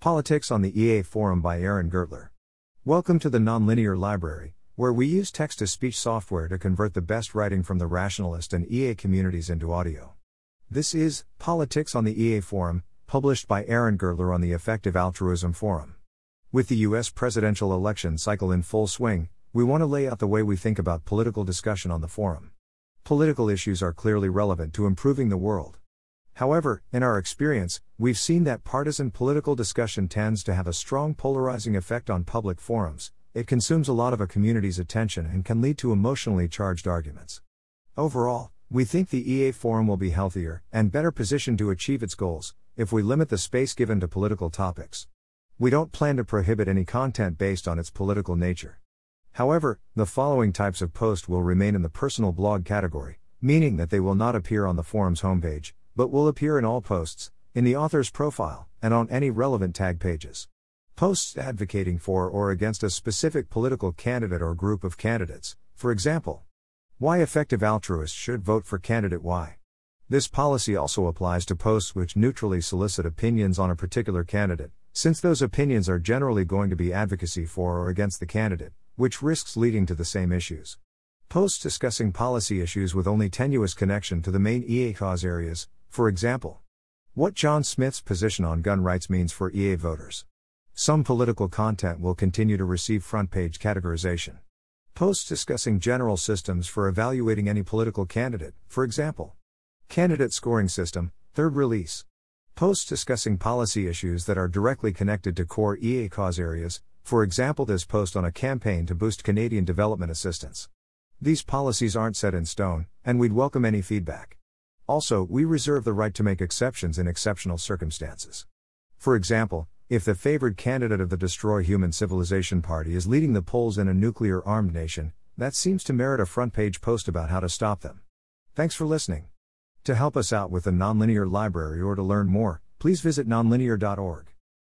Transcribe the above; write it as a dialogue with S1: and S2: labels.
S1: Politics on the EA Forum by Aaron Gertler. Welcome to the Nonlinear Library, where we use text to speech software to convert the best writing from the rationalist and EA communities into audio. This is Politics on the EA Forum, published by Aaron Gertler on the Effective Altruism Forum. With the US presidential election cycle in full swing, we want to lay out the way we think about political discussion on the forum. Political issues are clearly relevant to improving the world. However, in our experience, we've seen that partisan political discussion tends to have a strong polarizing effect on public forums, it consumes a lot of a community's attention and can lead to emotionally charged arguments. Overall, we think the EA forum will be healthier and better positioned to achieve its goals if we limit the space given to political topics. We don't plan to prohibit any content based on its political nature. However, the following types of post will remain in the personal blog category, meaning that they will not appear on the forum's homepage, but will appear in all posts, in the author's profile, and on any relevant tag pages. Posts advocating for or against a specific political candidate or group of candidates, for example, why effective altruists should vote for candidate Y. This policy also applies to posts which neutrally solicit opinions on a particular candidate, since those opinions are generally going to be advocacy for or against the candidate, which risks leading to the same issues. Posts discussing policy issues with only tenuous connection to the main EA cause areas, for example, what John Smith's position on gun rights means for EA voters. Some political content will continue to receive front page categorization. Posts discussing general systems for evaluating any political candidate, for example, candidate scoring system, third release. Posts discussing policy issues that are directly connected to core EA cause areas, for example, this post on a campaign to boost Canadian development assistance. These policies aren't set in stone, and we'd welcome any feedback. Also, we reserve the right to make exceptions in exceptional circumstances. For example, if the favored candidate of the Destroy Human Civilization Party is leading the polls in a nuclear armed nation, that seems to merit a front page post about how to stop them. Thanks for listening. To help us out with the Nonlinear Library or to learn more, please visit nonlinear.org.